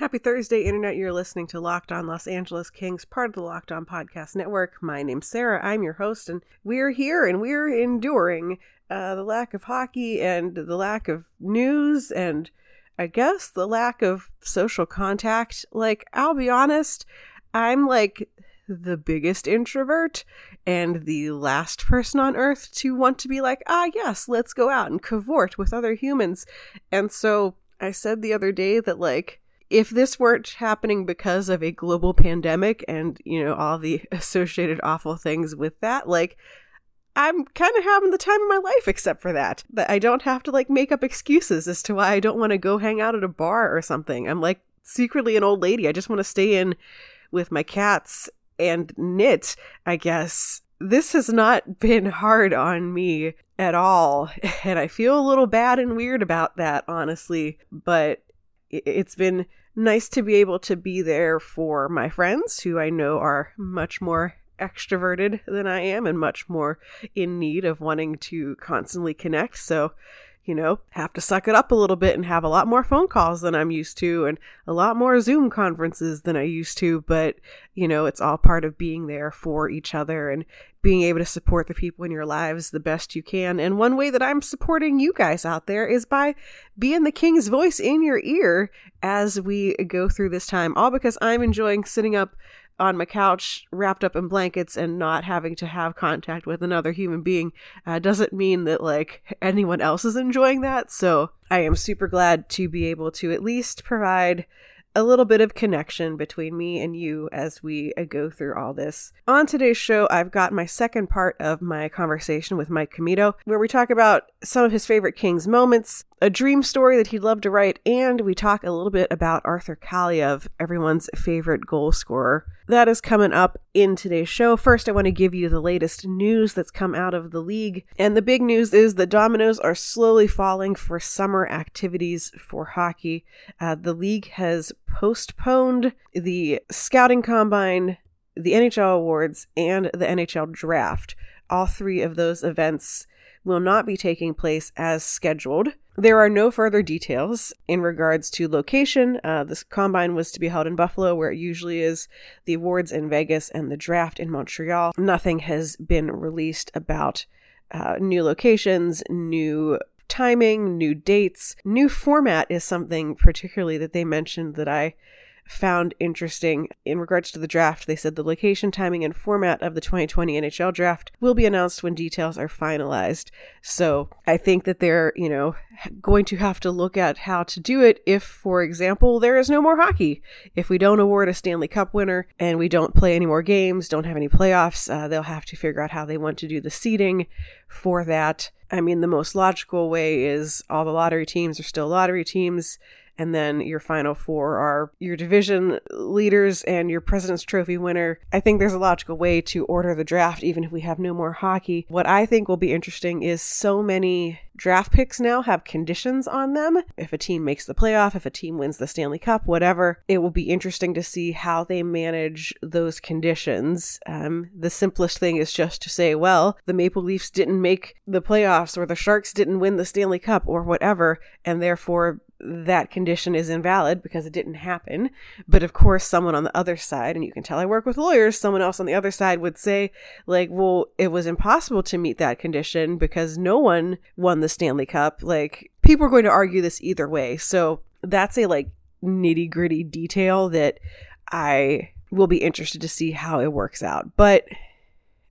Happy Thursday, Internet. You're listening to Locked On Los Angeles Kings, part of the Locked On Podcast Network. My name's Sarah. I'm your host, and we're here and we're enduring uh, the lack of hockey and the lack of news and I guess the lack of social contact. Like, I'll be honest, I'm like the biggest introvert and the last person on earth to want to be like, ah, yes, let's go out and cavort with other humans. And so I said the other day that, like, if this weren't happening because of a global pandemic and, you know, all the associated awful things with that, like, I'm kind of having the time of my life except for that. That I don't have to like make up excuses as to why I don't want to go hang out at a bar or something. I'm like secretly an old lady. I just want to stay in with my cats and knit, I guess. This has not been hard on me at all, and I feel a little bad and weird about that, honestly, but it's been nice to be able to be there for my friends who I know are much more extroverted than I am and much more in need of wanting to constantly connect. So, you know, have to suck it up a little bit and have a lot more phone calls than I'm used to and a lot more Zoom conferences than I used to. But, you know, it's all part of being there for each other and being able to support the people in your lives the best you can. And one way that I'm supporting you guys out there is by being the king's voice in your ear as we go through this time, all because I'm enjoying sitting up on my couch wrapped up in blankets and not having to have contact with another human being uh, doesn't mean that like anyone else is enjoying that so i am super glad to be able to at least provide a little bit of connection between me and you as we uh, go through all this. On today's show, I've got my second part of my conversation with Mike Commito, where we talk about some of his favorite Kings moments, a dream story that he'd love to write, and we talk a little bit about Arthur Kaliyev, everyone's favorite goal scorer. That is coming up in today's show. First, I want to give you the latest news that's come out of the league. And the big news is the dominoes are slowly falling for summer activities for hockey. Uh, the league has postponed the scouting combine, the NHL awards, and the NHL draft. All three of those events will not be taking place as scheduled. There are no further details in regards to location. Uh, this combine was to be held in Buffalo, where it usually is, the awards in Vegas, and the draft in Montreal. Nothing has been released about uh, new locations, new timing, new dates. New format is something particularly that they mentioned that I found interesting. In regards to the draft, they said the location, timing, and format of the 2020 NHL draft will be announced when details are finalized. So I think that they're, you know, going to have to look at how to do it if, for example, there is no more hockey. If we don't award a Stanley Cup winner and we don't play any more games, don't have any playoffs, uh, they'll have to figure out how they want to do the seeding for that. I mean, the most logical way is all the lottery teams are still lottery teams and then your final four are your division leaders and your President's Trophy winner. I think there's a logical way to order the draft, even if we have no more hockey. What I think will be interesting is so many draft picks now have conditions on them. If a team makes the playoff, if a team wins the Stanley Cup, whatever, it will be interesting to see how they manage those conditions. Um, the simplest thing is just to say, well, the Maple Leafs didn't make the playoffs, or the Sharks didn't win the Stanley Cup, or whatever, and therefore that condition is invalid because it didn't happen. But of course, someone on the other side, and you can tell I work with lawyers, someone else on the other side would say, like, well, it was impossible to meet that condition because no one won the Stanley Cup. Like, people are going to argue this either way. So that's a like nitty gritty detail that I will be interested to see how it works out. But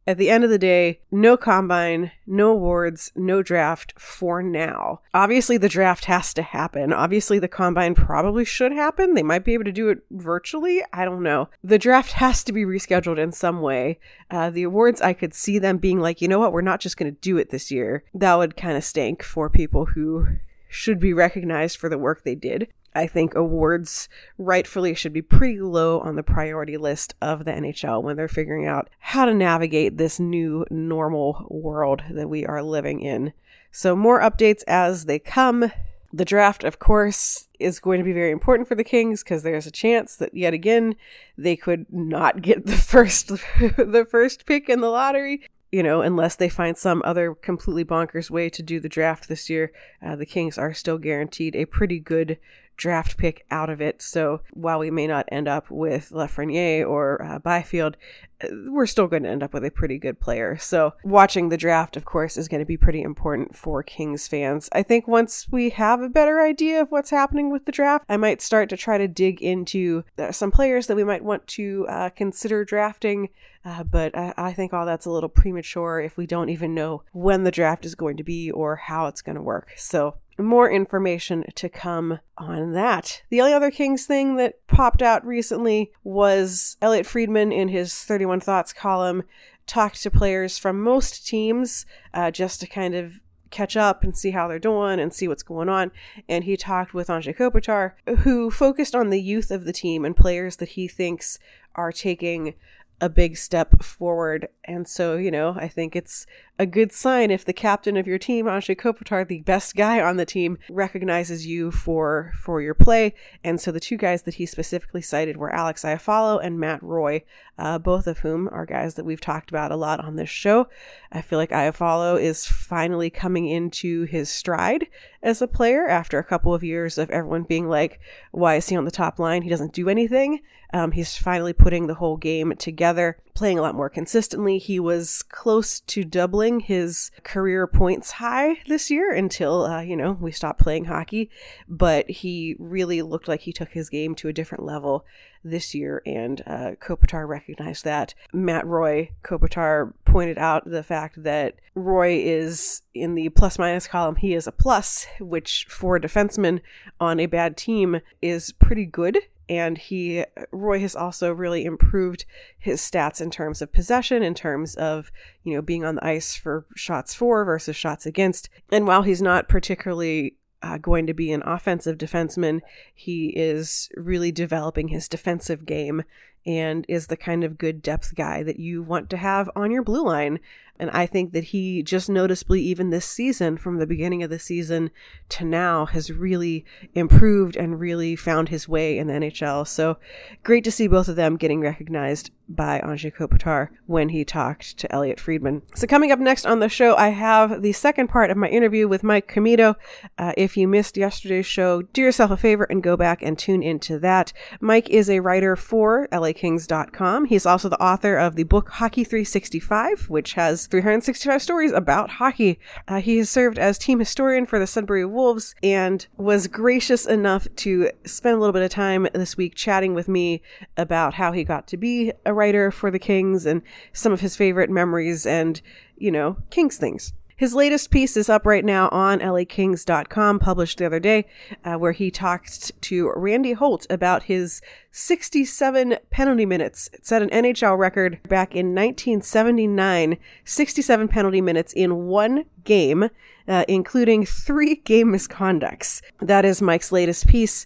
at the end of the day, no combine, no awards, no draft for now. Obviously, the draft has to happen. Obviously, the combine probably should happen. They might be able to do it virtually. I don't know. The draft has to be rescheduled in some way. Uh, the awards, I could see them being like, you know what, we're not just going to do it this year. That would kind of stink for people who should be recognized for the work they did. I think awards rightfully should be pretty low on the priority list of the NHL when they're figuring out how to navigate this new normal world that we are living in. So, more updates as they come. The draft, of course, is going to be very important for the Kings because there's a chance that yet again they could not get the first the first pick in the lottery you know, unless they find some other completely bonkers way to do the draft this year, uh, the Kings are still guaranteed a pretty good draft pick out of it. So while we may not end up with Lafreniere or uh, Byfield, uh, we're still going to end up with a pretty good player. So watching the draft, of course, is going to be pretty important for Kings fans. I think once we have a better idea of what's happening with the draft, I might start to try to dig into uh, some players that we might want to uh, consider drafting. Uh, but I, I think all that's a little premature if we don't even know when the draft is going to be or how it's going to work. So more information to come on that. The only other Kings thing that popped out recently was Elliot Friedman in his 31 Thoughts column talked to players from most teams uh, just to kind of catch up and see how they're doing and see what's going on. And he talked with Anze Kopitar, who focused on the youth of the team and players that he thinks are taking a big step forward. And so, you know, I think it's a good sign if the captain of your team, Anze Kopitar, the best guy on the team, recognizes you for for your play. And so the two guys that he specifically cited were Alex Iafallo and Matt Roy, uh, both of whom are guys that we've talked about a lot on this show. I feel like Iafallo is finally coming into his stride as a player after a couple of years of everyone being like, why is he on the top line? He doesn't do anything. Um, he's finally putting the whole game together, playing a lot more consistently. He was close to doubling his career points high this year until, uh, you know, we stopped playing hockey. But he really looked like he took his game to a different level this year, and uh, Kopitar recognized that. Matt Roy Kopitar pointed out the fact that Roy is in the plus minus column. He is a plus, which for a defenseman on a bad team is pretty good and he Roy has also really improved his stats in terms of possession, in terms of you know being on the ice for shots for versus shots against. And while he's not particularly uh, going to be an offensive defenseman, he is really developing his defensive game and is the kind of good depth guy that you want to have on your blue line. And I think that he just noticeably, even this season, from the beginning of the season to now, has really improved and really found his way in the NHL. So great to see both of them getting recognized by Anze Kopitar when he talked to Elliot Friedman. So coming up next on the show, I have the second part of my interview with Mike Commito. Uh, if you missed yesterday's show, do yourself a favor and go back and tune into that. Mike is a writer for LAKings.com. He's also the author of the book Hockey 365, which has 365 stories about hockey. Uh, he has served as team historian for the Sudbury Wolves and was gracious enough to spend a little bit of time this week chatting with me about how he got to be a writer for the Kings and some of his favorite memories and, you know, Kings things. His latest piece is up right now on lakings.com, published the other day, uh, where he talked to Randy Holt about his 67 penalty minutes. It set an NHL record back in 1979, 67 penalty minutes in one game, uh, including three game misconducts. That is Mike's latest piece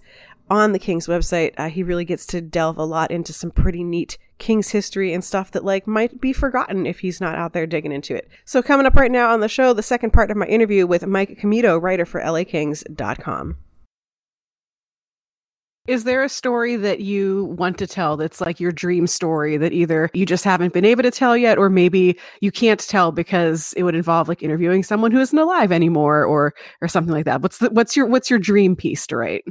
on the King's website, uh, he really gets to delve a lot into some pretty neat King's history and stuff that like might be forgotten if he's not out there digging into it. So coming up right now on the show, the second part of my interview with Mike Commito, writer for LAKings.com. Is there a story that you want to tell that's like your dream story that either you just haven't been able to tell yet, or maybe you can't tell because it would involve like interviewing someone who isn't alive anymore, or or something like that? What's the, what's your what's your dream piece to write?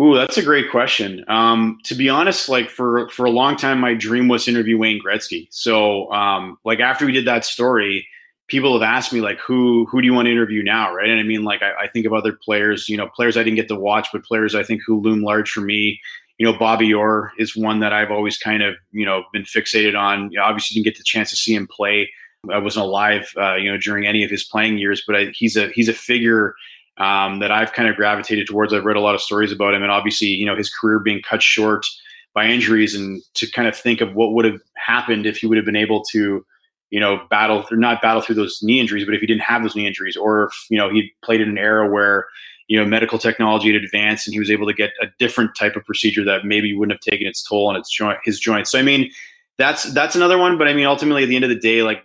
Ooh, that's a great question. Um, to be honest, like for for a long time, my dream was to interview Wayne Gretzky. So, um, like after we did that story, people have asked me like, who who do you want to interview now, right? And I mean, like I, I think of other players, you know, players I didn't get to watch, but players I think who loom large for me. You know, Bobby Orr is one that I've always kind of you know been fixated on. You know, obviously, didn't get the chance to see him play. I wasn't alive, uh, you know, during any of his playing years, but I, he's a he's a figure um, that I've kind of gravitated towards. I've read a lot of stories about him, and obviously, you know, his career being cut short by injuries, and to kind of think of what would have happened if he would have been able to, you know, battle through not battle through those knee injuries, but if he didn't have those knee injuries, or if you know he played in an era where you know medical technology had advanced and he was able to get a different type of procedure that maybe wouldn't have taken its toll on its joint his joints. So I mean, that's that's another one. But I mean, ultimately, at the end of the day, like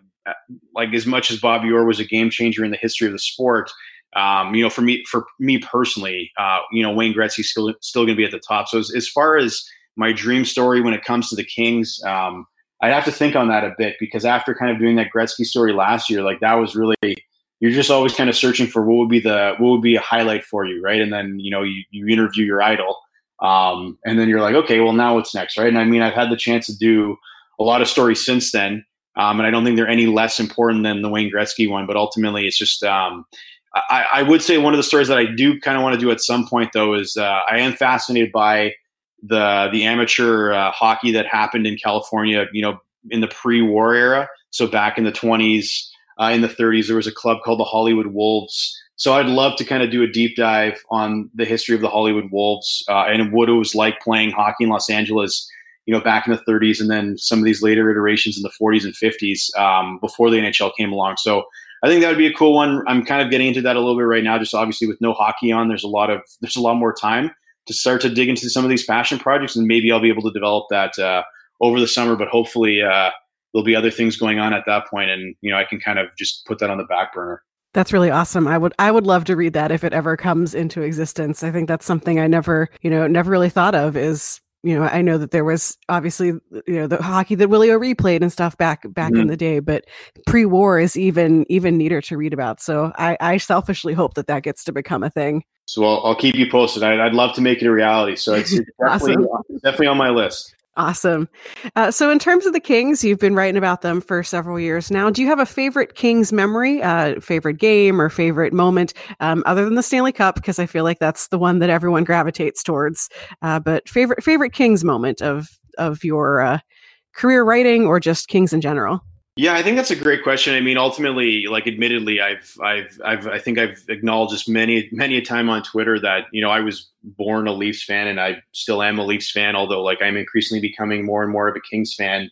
like as much as Bobby Orr was a game changer in the history of the sport um, you know, for me, for me personally, uh, you know, Wayne Gretzky's still still going to be at the top. So as, as, far as my dream story when it comes to the Kings, um, I'd have to think on that a bit because after kind of doing that Gretzky story last year, like that was really, you you're just always kind of searching for what would be the what would be a highlight for you, right? And then you know you, you interview your idol, um, and then you're like, okay, well now what's next, right? And I mean, I've had the chance to do a lot of stories since then, um, and I don't think they're any less important than the Wayne Gretzky one. But ultimately, it's just um, I, I, would say one of the stories that I do kind of want to do at some point though is uh, I am fascinated by the the amateur uh, hockey that happened in California. You know, in the pre-war era, so back in the 20s, uh, in the 30s, there was a club called the Hollywood Wolves. So I'd love to kind of do a deep dive on the history of the Hollywood Wolves uh, and what it was like playing hockey in Los Angeles you know, back in the 30s and then some of these later iterations in the 40s and 50s um, before the NHL came along. So I think that would be a cool one. I'm kind of getting into that a little bit right now. Just obviously with no hockey on, there's a lot of there's a lot more time to start to dig into some of these passion projects, and maybe I'll be able to develop that uh, over the summer. But hopefully, uh, there'll be other things going on at that point, and you know, I can kind of just put that on the back burner. That's really awesome. I would I would love to read that if it ever comes into existence. I think that's something I never, you know, never really thought of is you know, I know that there was obviously, you know, the hockey that Willie O'Ree played and stuff back back mm-hmm. in the day, but pre-war is even even neater to read about. So I, I selfishly hope that that gets to become a thing. So I'll, I'll keep you posted. I'd, I'd love to make it a reality. So it's definitely awesome. definitely on my list. Awesome. Uh, so, in terms of the Kings, you've been writing about them for several years now. Do you have a favorite Kings memory, uh, favorite game, or favorite moment, um, other than the Stanley Cup? Because I feel like that's the one that everyone gravitates towards. Uh, but favorite favorite Kings moment of of your uh, career writing, or just Kings in general? Yeah, I think that's a great question. I mean, ultimately, like, admittedly, I've, I've, I've, I think I've acknowledged this many, many a time on Twitter that you know I was born a Leafs fan, and I still am a Leafs fan. Although, like, I'm increasingly becoming more and more of a Kings fan,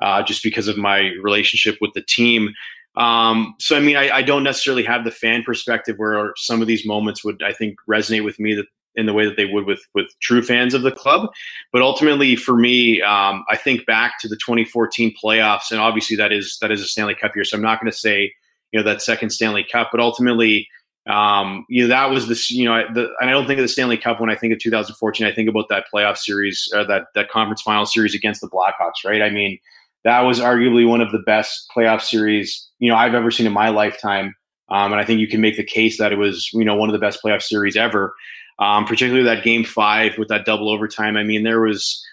uh, just because of my relationship with the team. Um, so, I mean, I, I, don't necessarily have the fan perspective where some of these moments would, I think, resonate with me. That in the way that they would with with true fans of the club. But ultimately, for me, um, I think back to the 2014 playoffs, and obviously that is that is a Stanley Cup year. So I'm not going to say you know that second Stanley Cup, but ultimately. Um, you know that was this. You know, the, and I don't think of the Stanley Cup when I think of 2014. I think about that playoff series, or that that conference final series against the Blackhawks. Right? I mean, that was arguably one of the best playoff series you know I've ever seen in my lifetime. Um, and I think you can make the case that it was, you know, one of the best playoff series ever um, particularly that game five with that double overtime. I mean, there was,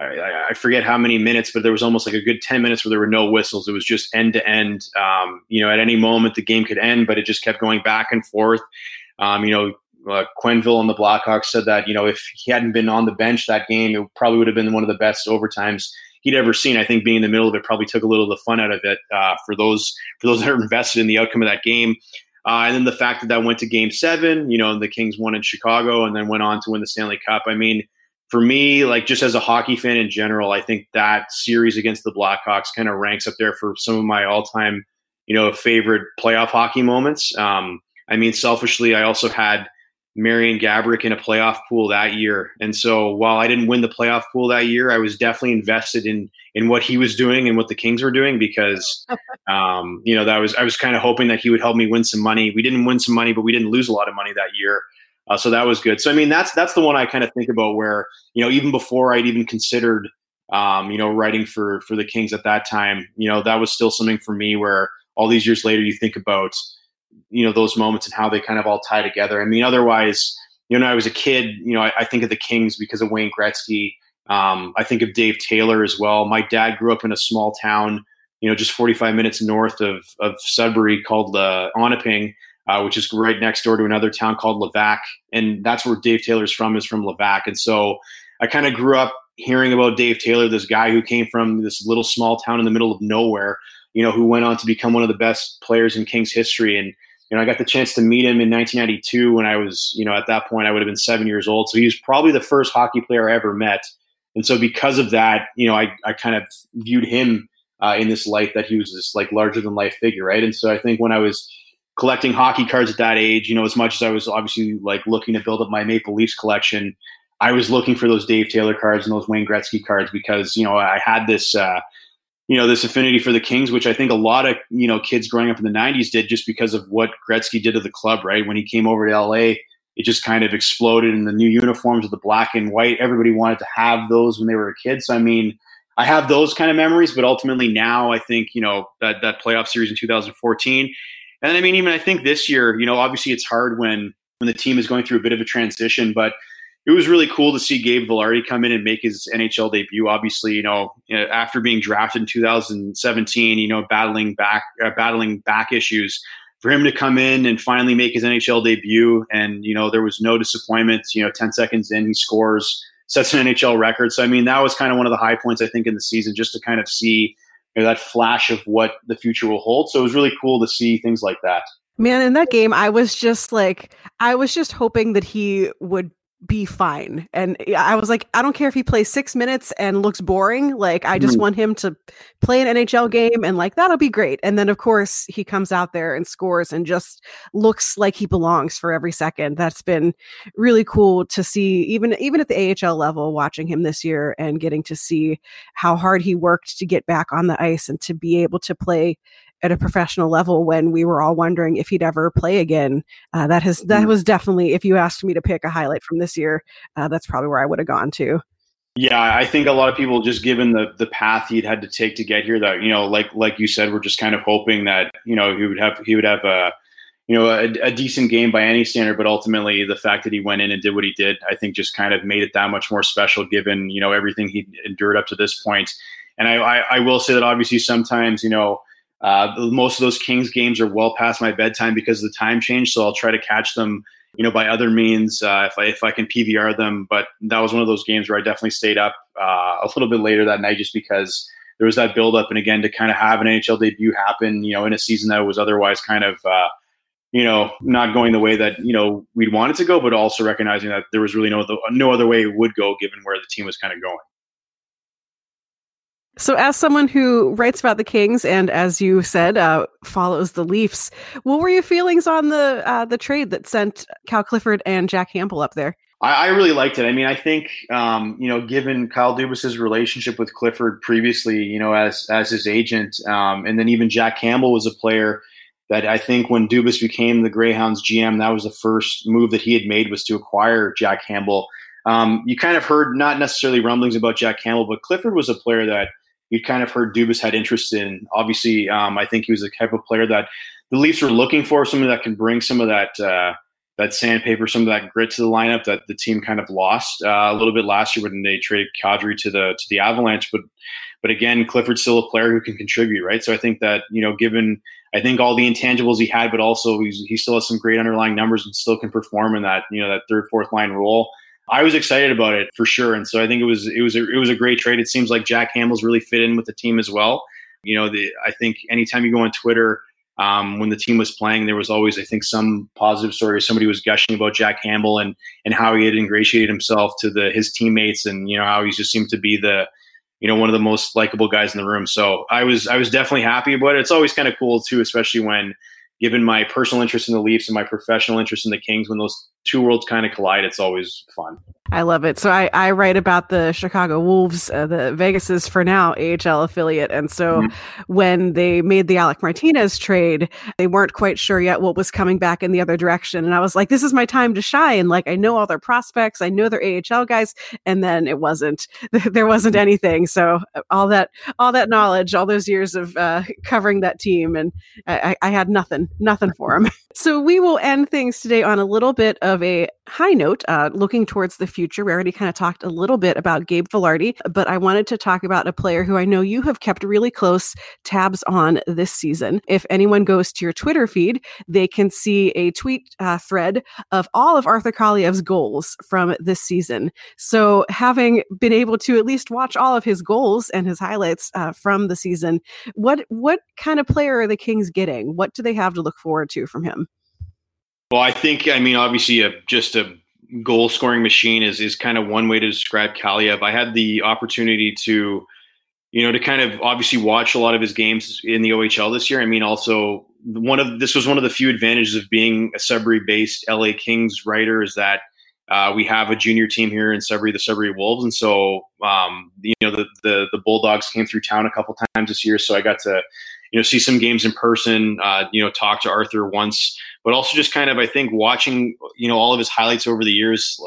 I, I, forget how many minutes, but there was almost like a good 10 minutes where there were no whistles. It was just end to end. Um, you know, at any moment the game could end, but it just kept going back and forth. Um, you know, uh, Quenneville and the Blackhawks said that, you know, if he hadn't been on the bench that game, it probably would have been one of the best overtimes he'd ever seen. I think being in the middle of it probably took a little of the fun out of it uh, for those for those that are invested in the outcome of that game. Uh, and then the fact that that went to game seven, you know, the Kings won in Chicago and then went on to win the Stanley Cup. I mean, for me, like just as a hockey fan in general, I think that series against the Blackhawks kind of ranks up there for some of my all time, you know, favorite playoff hockey moments. Um, I mean, selfishly, I also had Marian Gaborik in a playoff pool that year. And so while I didn't win the playoff pool that year, I was definitely invested in in what he was doing and what the Kings were doing because um, you know, that was I was kind of hoping that he would help me win some money. We didn't win some money, but we didn't lose a lot of money that year. Uh, so that was good. So I mean that's that's the one I kind of think about where, you know, even before I'd even considered um, you know, writing for for the Kings at that time, you know, that was still something for me where all these years later you think about you know those moments and how they kind of all tie together. I mean, otherwise, you know, I was a kid. You know, I, I think of the Kings because of Wayne Gretzky. Um, I think of Dave Taylor as well. My dad grew up in a small town, you know, just 45 minutes north of of Sudbury called uh, Onaping, uh, which is right next door to another town called Levack, and that's where Dave Taylor's from. Is from Levack, and so I kind of grew up hearing about Dave Taylor, this guy who came from this little small town in the middle of nowhere, you know, who went on to become one of the best players in Kings history, and you know, I got the chance to meet him in 1992 when I was, you know, at that point I would have been seven years old. So he was probably the first hockey player I ever met. And so because of that, you know, I, I kind of viewed him uh, in this light that he was this like larger than life figure, right? And so I think when I was collecting hockey cards at that age, you know, as much as I was obviously like looking to build up my Maple Leafs collection, I was looking for those Dave Taylor cards and those Wayne Gretzky cards because you know I had this uh, you know this affinity for the Kings, which I think a lot of you know kids growing up in the '90s did just because of what Gretzky did to the club. Right when he came over to LA, it just kind of exploded in the new uniforms with the black and white. Everybody wanted to have those when they were a kid. So I mean, I have those kind of memories, but ultimately now I think you know that that playoff series in 2014. And I mean, even I think this year, you know, obviously it's hard when when the team is going through a bit of a transition, but it was really cool to see Gabe Vilardi come in and make his NHL debut. Obviously, you know, after being drafted in 2017, you know, battling back uh, battling back issues, for him to come in and finally make his NHL debut, and you know, there was no disappointment. You know, 10 seconds in, he scores, sets an NHL record. So I mean, that was kind of one of the high points I think in the season, just to kind of see you know, that flash of what the future will hold. So it was really cool to see things like that. Man, in that game, I was just like, I was just hoping that he would be fine. And I was like, I don't care if he plays six minutes and looks boring. Like, I just mm. want him to play an NHL game and like that'll be great. And then, of course, he comes out there and scores and just looks like he belongs for every second. That's been really cool to see, even even at the AHL level, watching him this year and getting to see how hard he worked to get back on the ice and to be able to play at a professional level when we were all wondering if he'd ever play again. Uh, that has that mm-hmm. was definitely if you asked me to pick a highlight from this year, uh, that's probably where I would have gone to. Yeah, I think a lot of people just given the the path he'd had to take to get here, that you know, like like you said, we're just kind of hoping that you know he would have he would have a you know a, a decent game by any standard, but ultimately the fact that he went in and did what he did, I think just kind of made it that much more special, given you know everything he endured up to this point. And I, I, I will say that obviously sometimes you know uh, most of those Kings games are well past my bedtime because of the time change, so I'll try to catch them, you know, by other means uh, if I if I can PVR them. But that was one of those games where I definitely stayed up uh, a little bit later that night just because there was that build up, and again to kind of have an NHL debut happen, you know, in a season that was otherwise kind of. Uh, you know, not going the way that you know we'd want it to go, but also recognizing that there was really no no other way it would go, given where the team was kind of going. So, as someone who writes about the Kings and, as you said, uh, follows the Leafs, what were your feelings on the uh, the trade that sent Kyle Clifford and Jack Campbell up there? I, I really liked it. I mean, I think um, you know, given Kyle Dubas's relationship with Clifford previously, you know, as as his agent, um, and then even Jack Campbell was a player that I think when Dubas became the Greyhounds GM, that was the first move that he had made was to acquire Jack Campbell. Um, you kind of heard not necessarily rumblings about Jack Campbell, but Clifford was a player that you kind of heard Dubas had interest in. Obviously, um, I think he was the type of player that the Leafs were looking for, someone that can bring some of that uh, that sandpaper, some of that grit to the lineup that the team kind of lost uh, a little bit last year when they traded Kadri to the to the Avalanche. But but again, Clifford's still a player who can contribute, right? So I think that you know, given I think all the intangibles he had, but also he still has some great underlying numbers and still can perform in that you know that third fourth line role. I was excited about it for sure, and so I think it was it was a, it was a great trade. It seems like Jack Campbell's really fit in with the team as well. You know, the, I think anytime you go on Twitter, um, when the team was playing, there was always I think some positive story. Somebody was gushing about Jack Campbell and and how he had ingratiated himself to the his teammates, and you know how he just seemed to be the you know one of the most likable guys in the room. So I was I was definitely happy about it. It's always kind of cool too, especially when given my personal interest in the Leafs and my professional interest in the Kings, when those two worlds kind of collide, it's always fun. I love it. So I, I write about the Chicago Wolves, uh, the Vegas's for now AHL affiliate, and so mm-hmm. when they made the Alec Martinez trade, they weren't quite sure yet what was coming back in the other direction, and I was like, "This is my time to shine." Like I know all their prospects, I know their AHL guys, and then it wasn't. there wasn't anything. So uh, all that all that knowledge, all those years of uh, covering that team, and I, I had nothing, nothing for them. so we will end things today on a little bit of a high note, uh, looking towards the future. We already kind of talked a little bit about Gabe Vilardi, but I wanted to talk about a player who I know you have kept really close tabs on this season. If anyone goes to your Twitter feed, they can see a tweet uh, thread of all of Arthur Kaliyev's goals from this season. So, having been able to at least watch all of his goals and his highlights uh, from the season, what what kind of player are the Kings getting? What do they have to look forward to from him? Well, I think I mean obviously a, just a goal scoring machine is is kind of one way to describe Kaliyev. I had the opportunity to, you know, to kind of obviously watch a lot of his games in the OHL this year. I mean, also one of this was one of the few advantages of being a Sudbury based LA Kings writer is that uh, we have a junior team here in Sudbury, the Sudbury Wolves, and so um, you know the, the the Bulldogs came through town a couple times this year, so I got to you know see some games in person, uh, you know talk to Arthur once but also just kind of I think watching you know all of his highlights over the years.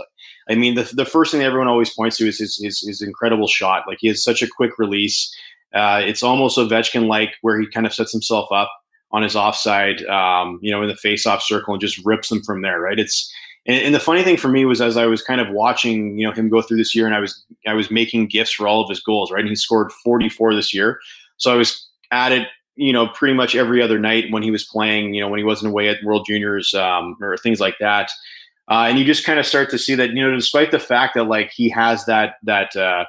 I mean, the, the first thing everyone always points to is his, his, his incredible shot. Like he has such a quick release. Uh, it's almost Ovechkin like, where he kind of sets himself up on his offside, um, you know, in the face-off circle and just rips them from there. Right? It's and, and, the funny thing for me was as I was kind of watching, you know, him go through this year, and I was I was making gifts for all of his goals. Right? And he scored 44 this year, so I was at it you know, pretty much every other night when he was playing, you know, when he wasn't away at World Juniors um, or things like that. Uh, and you just kind of start to see that, you know, despite the fact that like he has that that uh,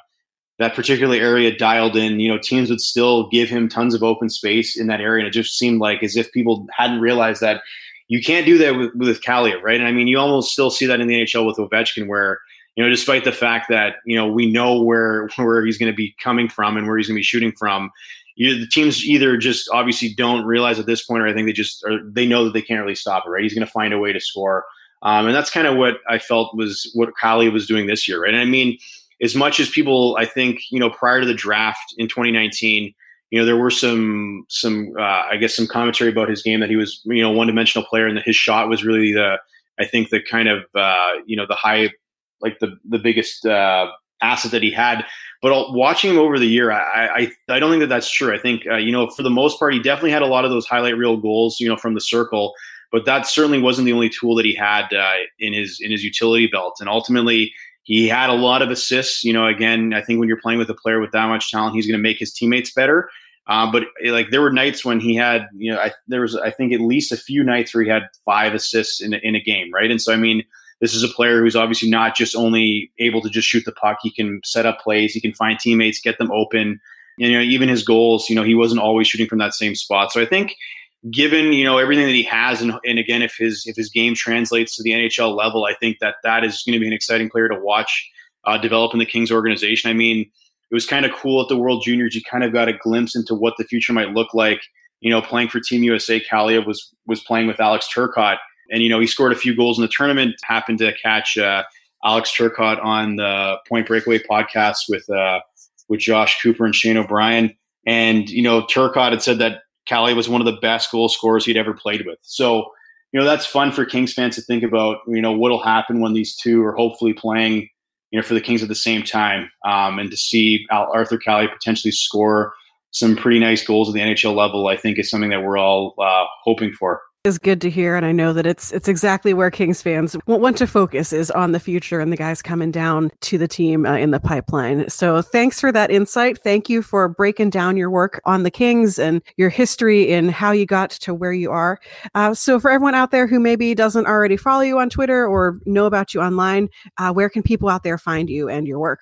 that particular area dialed in, you know, teams would still give him tons of open space in that area, and it just seemed like as if people hadn't realized that you can't do that with, with Kaliyev, right? And I mean, you almost still see that in the NHL with Ovechkin, where you know, despite the fact that you know we know where where he's going to be coming from and where he's going to be shooting from, you, the teams either just obviously don't realize at this point, or I think they just or they know that they can't really stop it. Right, he's going to find a way to score, um, and that's kind of what I felt was what Kali was doing this year. Right, and I mean, as much as people, I think you know, prior to the draft in 2019, you know, there were some some uh, I guess some commentary about his game that he was you know one dimensional player, and that his shot was really the I think the kind of uh, you know the high like the the biggest uh, asset that he had. But watching him over the year, I, I, I don't think that that's true. I think uh, you know for the most part, he definitely had a lot of those highlight reel goals, you know, from the circle. But that certainly wasn't the only tool that he had uh, in his in his utility belt. And ultimately, he had a lot of assists. You know, again, I think when you're playing with a player with that much talent, he's going to make his teammates better. Uh, but like there were nights when he had, you know, I, there was I think at least a few nights where he had five assists in in a game, right? And so I mean, this is a player who's obviously not just only able to just shoot the puck. He can set up plays. He can find teammates, get them open. And, you know, even his goals, you know, he wasn't always shooting from that same spot. So I think given, you know, everything that he has, and, and again, if his, if his game translates to the NHL level, I think that that is going to be an exciting player to watch uh, develop in the Kings organization. I mean, it was kind of cool at the World Juniors. You kind of got a glimpse into what the future might look like. You know, playing for Team USA, Kaliyev was was playing with Alex Turcotte and, you know, he scored a few goals in the tournament, happened to catch uh, Alex Turcotte on the Point Breakaway podcast with, uh, with Josh Cooper and Shane O'Brien. And, you know, Turcotte had said that Callie was one of the best goal scorers he'd ever played with. So, you know, that's fun for Kings fans to think about, you know, what'll happen when these two are hopefully playing, you know, for the Kings at the same time. Um, and to see Arthur Kaliyev potentially score some pretty nice goals at the NHL level, I think is something that we're all uh, hoping for is good to hear and i know that it's it's exactly where kings fans want to focus is on the future and the guys coming down to the team uh, in the pipeline. So thanks for that insight. Thank you for breaking down your work on the kings and your history in how you got to where you are. Uh, so for everyone out there who maybe doesn't already follow you on twitter or know about you online uh, where can people out there find you and your work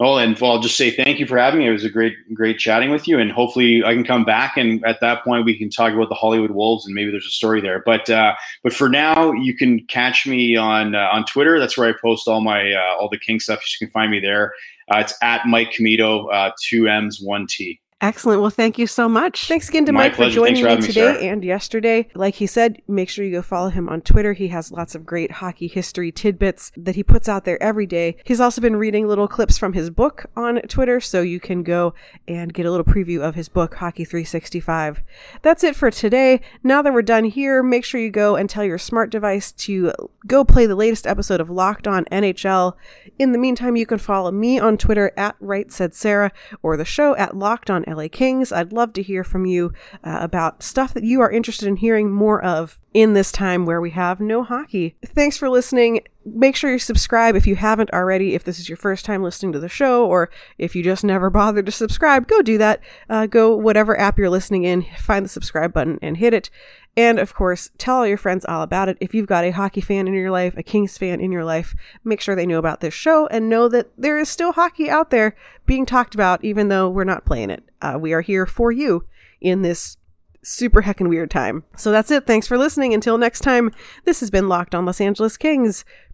Oh, and I'll just say thank you for having me. It was a great, great chatting with you, and hopefully I can come back and at that point we can talk about the Hollywood Wolves and maybe there's a story there. But uh, but for now, you can catch me on uh, on Twitter. That's where I post all my uh, all the King stuff. You can find me there. Uh, it's at Mike Commito, uh, two M's, one T. Excellent. Well, thank you so much. Thanks again to My Mike pleasure. for joining for me today me, and yesterday. Like he said, make sure you go follow him on Twitter. He has lots of great hockey history tidbits that he puts out there every day. He's also been reading little clips from his book on Twitter, so you can go and get a little preview of his book, Hockey 365. That's it for today. Now that we're done here, make sure you go and tell your smart device to go play the latest episode of Locked On NHL. In the meantime, you can follow me on Twitter at Right Said Sarah or the show at Locked On LA Kings. I'd love to hear from you uh, about stuff that you are interested in hearing more of in this time where we have no hockey. Thanks for listening. Make sure you subscribe if you haven't already. If this is your first time listening to the show, or if you just never bothered to subscribe, go do that. Uh, go whatever app you're listening in, find the subscribe button and hit it. And of course, tell all your friends all about it. If you've got a hockey fan in your life, a Kings fan in your life, make sure they know about this show and know that there is still hockey out there being talked about, even though we're not playing it. Uh, we are here for you in this super heckin' weird time. So that's it. Thanks for listening. Until next time, this has been Locked On Los Angeles Kings,